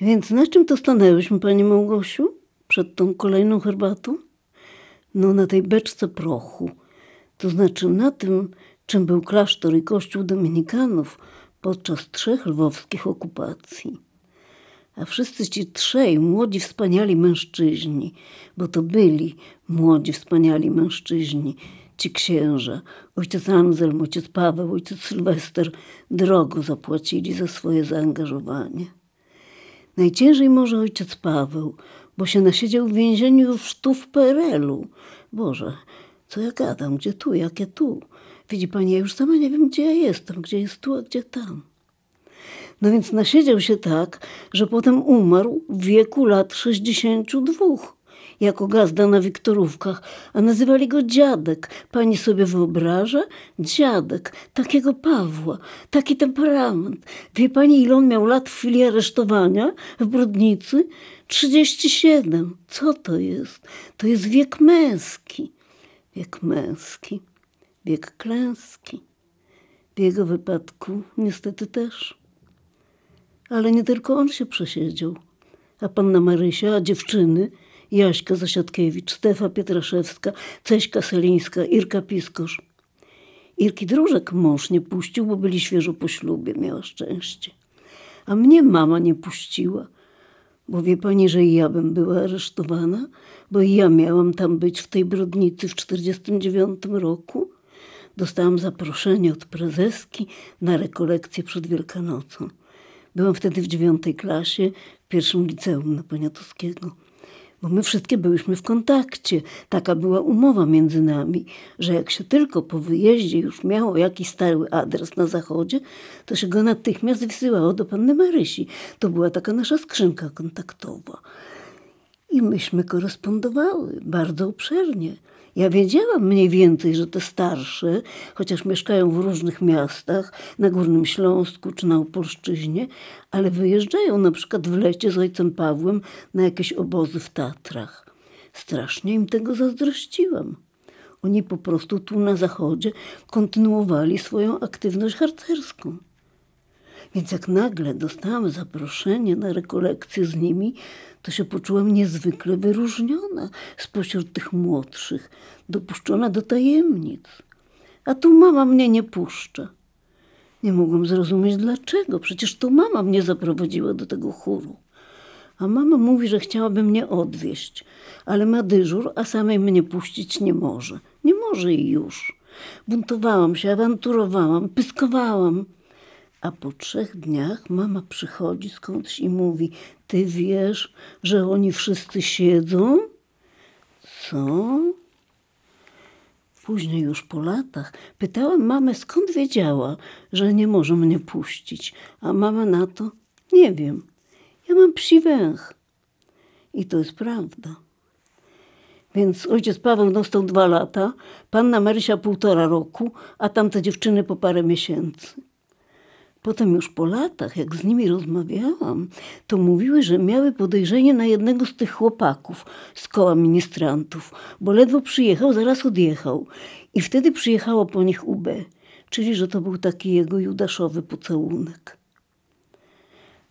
Więc na czym to stanęłyśmy, pani Małgosiu? Przed tą kolejną herbatą? No na tej beczce prochu. To znaczy na tym, czym był klasztor i kościół dominikanów podczas trzech lwowskich okupacji. A wszyscy ci trzej młodzi, wspaniali mężczyźni, bo to byli młodzi, wspaniali mężczyźni, ci księża, ojciec Anselm, ojciec Paweł, ojciec Sylwester, drogo zapłacili za swoje zaangażowanie. Najciężej może ojciec Paweł, bo się nasiedział w więzieniu już tu w PRL-u. Boże, co ja gadam, gdzie tu, jakie tu? Widzi pani, ja już sama nie wiem, gdzie ja jestem, gdzie jest tu, a gdzie tam. No więc nasiedział się tak, że potem umarł w wieku lat 62 jako gazda na Wiktorówkach, a nazywali go dziadek. Pani sobie wyobraża? Dziadek, takiego Pawła, taki temperament. Wie pani, ile on miał lat w chwili aresztowania w Brodnicy? 37. Co to jest? To jest wiek męski. Wiek męski. Wiek klęski. W jego wypadku niestety też. Ale nie tylko on się przesiedział, a panna Marysia, a dziewczyny, Jaśka Zasiadkiewicz, Stefa Pietraszewska, Ceśka Selińska, Irka Piskosz. Irki Dróżek mąż nie puścił, bo byli świeżo po ślubie, miała szczęście. A mnie mama nie puściła, bo wie pani, że i ja bym była aresztowana, bo i ja miałam tam być w tej brodnicy w 49 roku. Dostałam zaproszenie od prezeski na rekolekcję przed Wielkanocą. Byłam wtedy w dziewiątej klasie w pierwszym liceum na Poniatowskiego. Bo my wszystkie byłyśmy w kontakcie. Taka była umowa między nami, że jak się tylko po wyjeździe już miało jakiś stały adres na zachodzie, to się go natychmiast wysyłało do panny Marysi. To była taka nasza skrzynka kontaktowa. I myśmy korespondowały bardzo obszernie. Ja wiedziałam mniej więcej, że te starsze, chociaż mieszkają w różnych miastach, na Górnym Śląsku czy na Opolszczyźnie, ale wyjeżdżają na przykład w lecie z ojcem Pawłem na jakieś obozy w Tatrach. Strasznie im tego zazdrościłam. Oni po prostu tu na zachodzie kontynuowali swoją aktywność harcerską. Więc jak nagle dostałam zaproszenie na rekolekcję z nimi, to się poczułam niezwykle wyróżniona spośród tych młodszych, dopuszczona do tajemnic. A tu mama mnie nie puszcza. Nie mogłam zrozumieć dlaczego. Przecież to mama mnie zaprowadziła do tego chóru. A mama mówi, że chciałaby mnie odwieźć, ale ma dyżur, a samej mnie puścić nie może. Nie może i już. Buntowałam się, awanturowałam, pyskowałam. A po trzech dniach mama przychodzi skądś i mówi: Ty wiesz, że oni wszyscy siedzą? Co? Później już po latach pytałam mamę, skąd wiedziała, że nie może mnie puścić. A mama na to: Nie wiem. Ja mam psi węch. I to jest prawda. Więc ojciec Paweł dostał dwa lata, panna Marysia półtora roku, a tamte dziewczyny po parę miesięcy. Potem już po latach, jak z nimi rozmawiałam, to mówiły, że miały podejrzenie na jednego z tych chłopaków z koła ministrantów, bo ledwo przyjechał, zaraz odjechał. I wtedy przyjechało po nich UB, czyli że to był taki jego judaszowy pocałunek.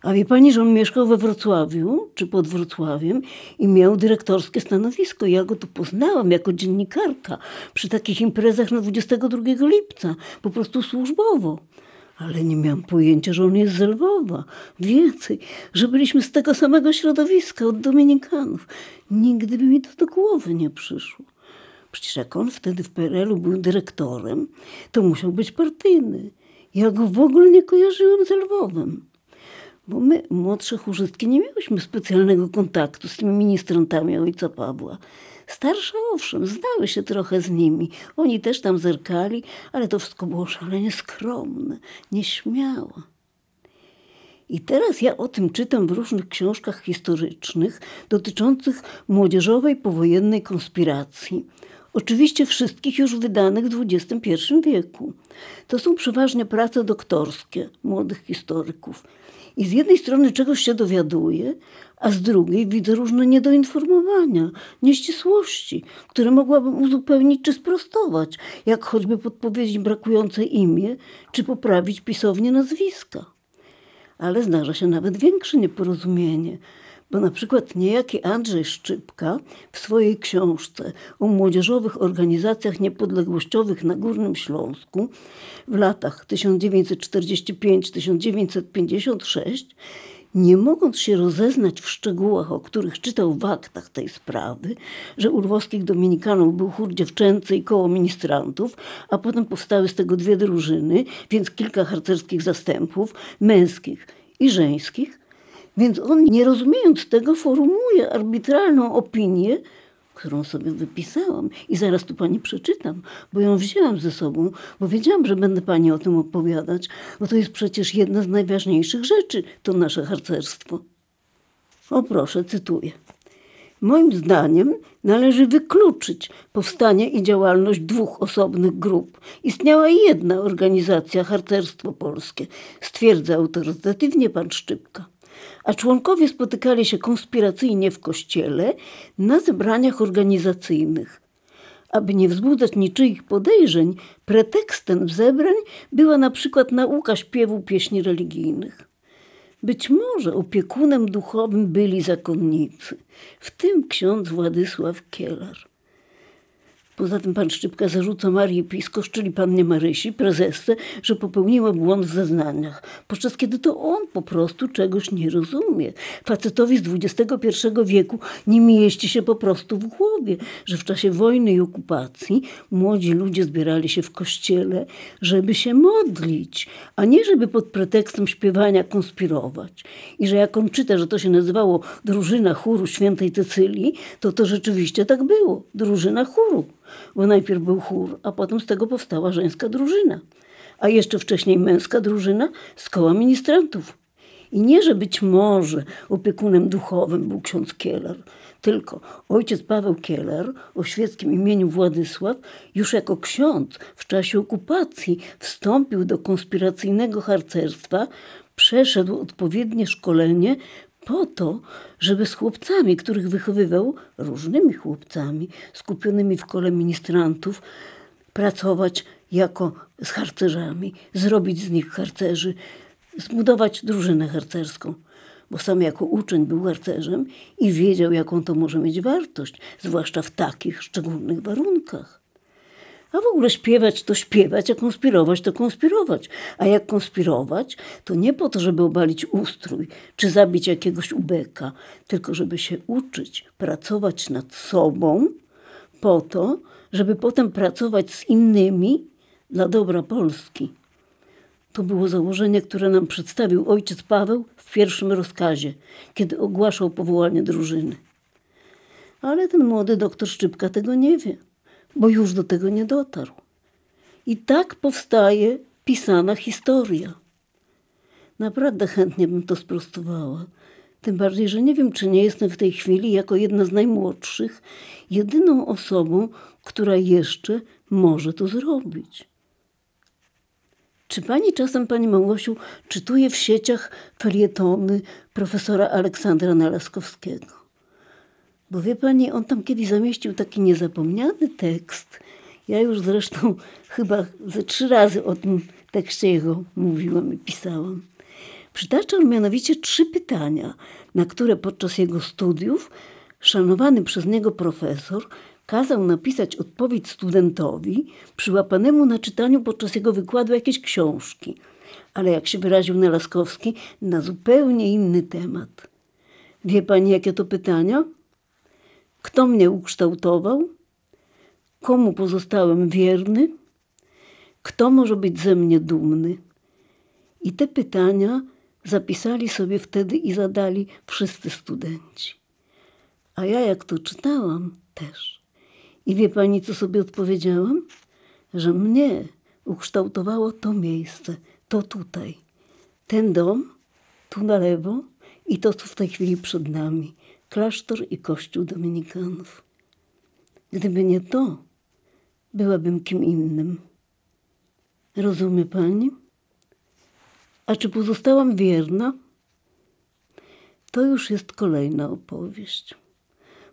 A wie pani, że on mieszkał we Wrocławiu, czy pod Wrocławiem i miał dyrektorskie stanowisko. Ja go tu poznałam jako dziennikarka przy takich imprezach na 22 lipca, po prostu służbowo. Ale nie miałam pojęcia, że on jest z Lwowa. Więcej, że byliśmy z tego samego środowiska, od Dominikanów. Nigdy by mi to do głowy nie przyszło. Przecież jak on wtedy w PRL-u był dyrektorem, to musiał być partyjny. Ja go w ogóle nie kojarzyłam z Lwowem. Bo my, młodsze chórzystki, nie miałyśmy specjalnego kontaktu z tymi ministrantami ojca Pawła. Starsze owszem, znały się trochę z nimi. Oni też tam zerkali, ale to wszystko było szalenie skromne, nieśmiałe. I teraz ja o tym czytam w różnych książkach historycznych dotyczących młodzieżowej powojennej konspiracji. Oczywiście wszystkich już wydanych w XXI wieku. To są przeważnie prace doktorskie młodych historyków. I z jednej strony czegoś się dowiaduję, a z drugiej widzę różne niedoinformowania, nieścisłości, które mogłabym uzupełnić czy sprostować, jak choćby podpowiedzieć brakujące imię, czy poprawić pisownię nazwiska. Ale zdarza się nawet większe nieporozumienie, bo na przykład niejaki Andrzej Szczypka w swojej książce o młodzieżowych organizacjach niepodległościowych na Górnym Śląsku w latach 1945-1956 nie mogąc się rozeznać w szczegółach, o których czytał w aktach tej sprawy, że u lwowskich dominikanów był chór dziewczęcy i koło ministrantów, a potem powstały z tego dwie drużyny, więc kilka harcerskich zastępów, męskich i żeńskich, więc on, nie rozumiejąc tego, formułuje arbitralną opinię, którą sobie wypisałam i zaraz tu pani przeczytam, bo ją wzięłam ze sobą, bo wiedziałam, że będę pani o tym opowiadać, bo to jest przecież jedna z najważniejszych rzeczy, to nasze harcerstwo. O proszę, cytuję. Moim zdaniem należy wykluczyć powstanie i działalność dwóch osobnych grup. Istniała jedna organizacja, Harcerstwo Polskie, stwierdza autorytatywnie pan Szczypka a członkowie spotykali się konspiracyjnie w kościele na zebraniach organizacyjnych. Aby nie wzbudzać niczyich podejrzeń, pretekstem zebrań była na przykład nauka śpiewu pieśni religijnych. Być może opiekunem duchowym byli zakonnicy, w tym ksiądz Władysław Kielar. Poza tym pan Szczypka zarzuca Marii Piskosz, czyli pannie Marysi, prezesce, że popełniła błąd w zeznaniach, podczas kiedy to on po prostu czegoś nie rozumie. Facetowi z XXI wieku nie mieści się po prostu w głowie, że w czasie wojny i okupacji młodzi ludzie zbierali się w kościele, żeby się modlić, a nie żeby pod pretekstem śpiewania konspirować. I że jak on czyta, że to się nazywało drużyna chóru świętej Cecylii, to to rzeczywiście tak było, drużyna chóru bo najpierw był chór, a potem z tego powstała żeńska drużyna, a jeszcze wcześniej męska drużyna z koła ministrantów. I nie, że być może opiekunem duchowym był ksiądz Kieler, tylko ojciec Paweł Kieler o świeckim imieniu Władysław już jako ksiądz w czasie okupacji wstąpił do konspiracyjnego harcerstwa, przeszedł odpowiednie szkolenie po to, żeby z chłopcami, których wychowywał, różnymi chłopcami, skupionymi w kole ministrantów, pracować jako z harcerzami, zrobić z nich harcerzy, zbudować drużynę harcerską. Bo sam jako uczeń był harcerzem i wiedział, jaką to może mieć wartość, zwłaszcza w takich szczególnych warunkach. A w ogóle śpiewać to śpiewać, a konspirować to konspirować. A jak konspirować, to nie po to, żeby obalić ustrój czy zabić jakiegoś ubeka, tylko żeby się uczyć, pracować nad sobą, po to, żeby potem pracować z innymi dla dobra Polski. To było założenie, które nam przedstawił ojciec Paweł w pierwszym rozkazie, kiedy ogłaszał powołanie drużyny. Ale ten młody doktor Szczypka tego nie wie bo już do tego nie dotarł. I tak powstaje pisana historia. Naprawdę chętnie bym to sprostowała. Tym bardziej, że nie wiem, czy nie jestem w tej chwili, jako jedna z najmłodszych, jedyną osobą, która jeszcze może to zrobić. Czy pani czasem, pani Małgosiu, czytuje w sieciach felietony profesora Aleksandra Nalaskowskiego? Bo wie pani, on tam kiedyś zamieścił taki niezapomniany tekst. Ja już zresztą chyba ze trzy razy o tym tekście jego mówiłam i pisałam. Przytaczał mianowicie trzy pytania, na które podczas jego studiów szanowany przez niego profesor kazał napisać odpowiedź studentowi przyłapanemu na czytaniu podczas jego wykładu jakiejś książki, ale jak się wyraził Nalaskowski, na zupełnie inny temat. Wie pani, jakie to pytania? Kto mnie ukształtował? Komu pozostałem wierny? Kto może być ze mnie dumny? I te pytania zapisali sobie wtedy i zadali wszyscy studenci. A ja, jak to czytałam, też. I wie pani, co sobie odpowiedziałam? Że mnie ukształtowało to miejsce, to tutaj. Ten dom, tu na lewo i to, co w tej chwili przed nami klasztor i kościół dominikanów. Gdyby nie to, byłabym kim innym. Rozumie pani? A czy pozostałam wierna? To już jest kolejna opowieść.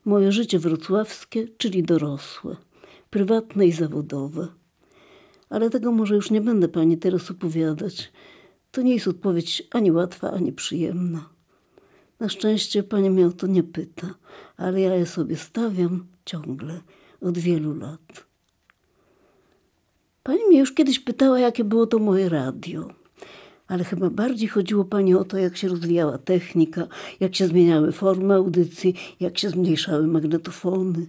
Moje życie wrocławskie, czyli dorosłe, prywatne i zawodowe. Ale tego może już nie będę pani teraz opowiadać, To nie jest odpowiedź ani łatwa, ani przyjemna. Na szczęście pani mnie o to nie pyta, ale ja je sobie stawiam ciągle, od wielu lat. Pani mnie już kiedyś pytała, jakie było to moje radio. Ale chyba bardziej chodziło pani o to, jak się rozwijała technika, jak się zmieniały formy audycji, jak się zmniejszały magnetofony.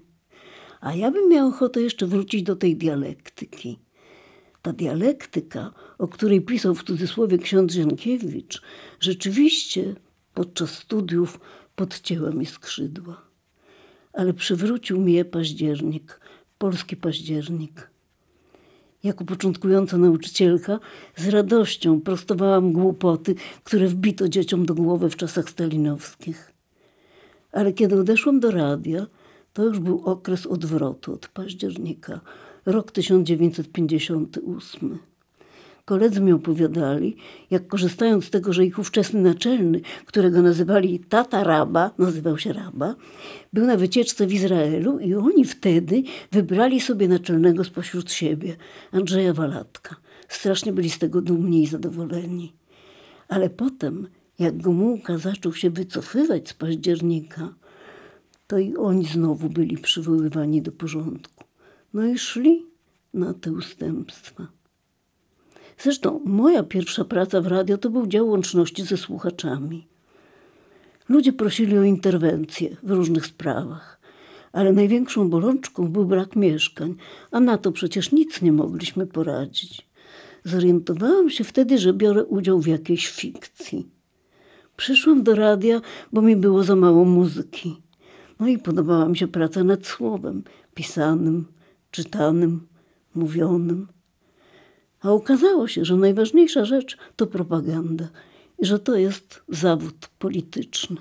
A ja bym miał ochotę jeszcze wrócić do tej dialektyki. Ta dialektyka, o której pisał w cudzysłowie ksiądz Zienkiewicz, rzeczywiście podczas studiów podcięła mi skrzydła. Ale przywrócił mi je październik, polski październik. Jako początkująca nauczycielka z radością prostowałam głupoty, które wbito dzieciom do głowy w czasach stalinowskich. Ale kiedy odeszłam do radia, to już był okres odwrotu od października, rok 1958. Koledzy mi opowiadali, jak korzystając z tego, że ich ówczesny naczelny, którego nazywali tata Raba, nazywał się Raba, był na wycieczce w Izraelu i oni wtedy wybrali sobie naczelnego spośród siebie, Andrzeja Walatka. Strasznie byli z tego dumni i zadowoleni. Ale potem, jak Gomułka zaczął się wycofywać z października, to i oni znowu byli przywoływani do porządku. No i szli na te ustępstwa. Zresztą moja pierwsza praca w radio to był dział łączności ze słuchaczami. Ludzie prosili o interwencję w różnych sprawach, ale największą bolączką był brak mieszkań, a na to przecież nic nie mogliśmy poradzić. Zorientowałam się wtedy, że biorę udział w jakiejś fikcji. Przyszłam do radia, bo mi było za mało muzyki. No i podobała mi się praca nad słowem, pisanym, czytanym, mówionym. A okazało się, że najważniejsza rzecz to propaganda i że to jest zawód polityczny.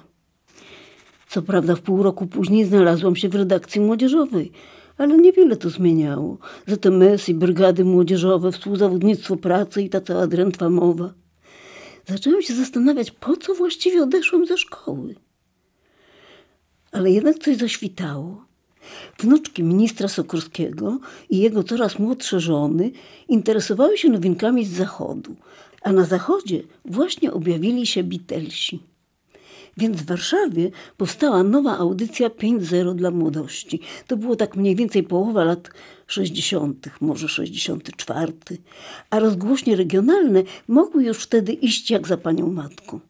Co prawda, w pół roku później znalazłam się w redakcji młodzieżowej, ale niewiele to zmieniało. ZMS i brygady młodzieżowe, współzawodnictwo pracy i ta cała drętwa mowa. Zaczęłam się zastanawiać, po co właściwie odeszłam ze szkoły. Ale jednak coś zaświtało. Wnuczki ministra Sokorskiego i jego coraz młodsze żony interesowały się nowinkami z zachodu, a na zachodzie właśnie objawili się Beatlesi. Więc w Warszawie powstała nowa audycja 5.0 dla młodości. To było tak mniej więcej połowa lat 60., może 64. A rozgłośnie regionalne mogły już wtedy iść jak za panią matką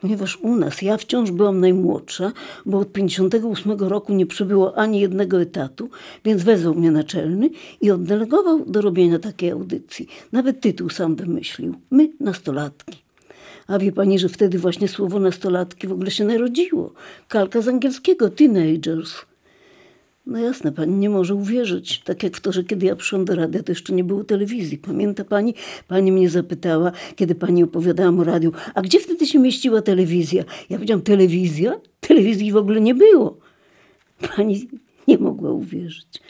ponieważ u nas ja wciąż byłam najmłodsza, bo od 58 roku nie przybyło ani jednego etatu, więc wezwał mnie naczelny i oddelegował do robienia takiej audycji. Nawet tytuł sam wymyślił. My nastolatki. A wie pani, że wtedy właśnie słowo nastolatki w ogóle się narodziło. Kalka z angielskiego teenagers. No jasne, pani nie może uwierzyć. Tak jak w to, że kiedy ja przyszłam do radia, to jeszcze nie było telewizji. Pamięta pani? Pani mnie zapytała, kiedy pani opowiadałam o radiu, a gdzie wtedy się mieściła telewizja? Ja powiedziałam, telewizja? Telewizji w ogóle nie było. Pani nie mogła uwierzyć.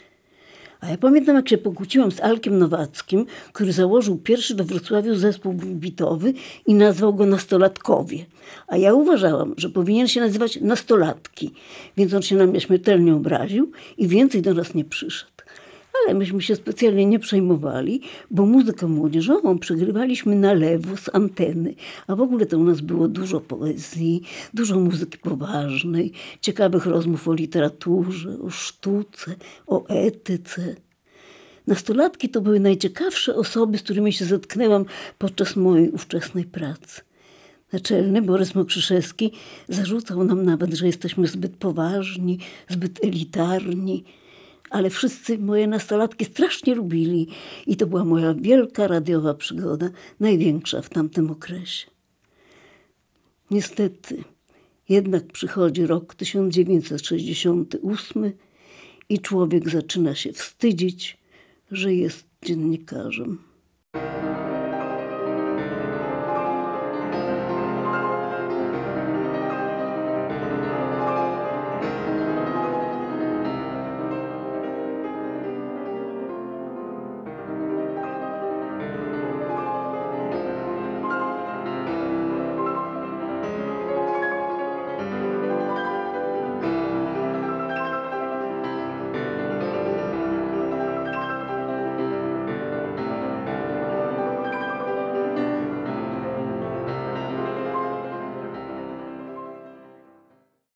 A ja pamiętam, jak się pokłóciłam z Alkiem Nowackim, który założył pierwszy we Wrocławiu zespół bitowy i nazwał go Nastolatkowie. A ja uważałam, że powinien się nazywać Nastolatki, więc on się na mnie śmiertelnie obraził i więcej do nas nie przyszedł. Myśmy się specjalnie nie przejmowali, bo muzykę młodzieżową przegrywaliśmy na lewo z anteny. A w ogóle to u nas było dużo poezji, dużo muzyki poważnej, ciekawych rozmów o literaturze, o sztuce, o etyce. Nastolatki to były najciekawsze osoby, z którymi się zetknęłam podczas mojej ówczesnej pracy. Naczelny Borys Mokrzyszewski zarzucał nam nawet, że jesteśmy zbyt poważni, zbyt elitarni, ale wszyscy moje nastolatki strasznie lubili i to była moja wielka radiowa przygoda, największa w tamtym okresie. Niestety, jednak przychodzi rok 1968 i człowiek zaczyna się wstydzić, że jest dziennikarzem.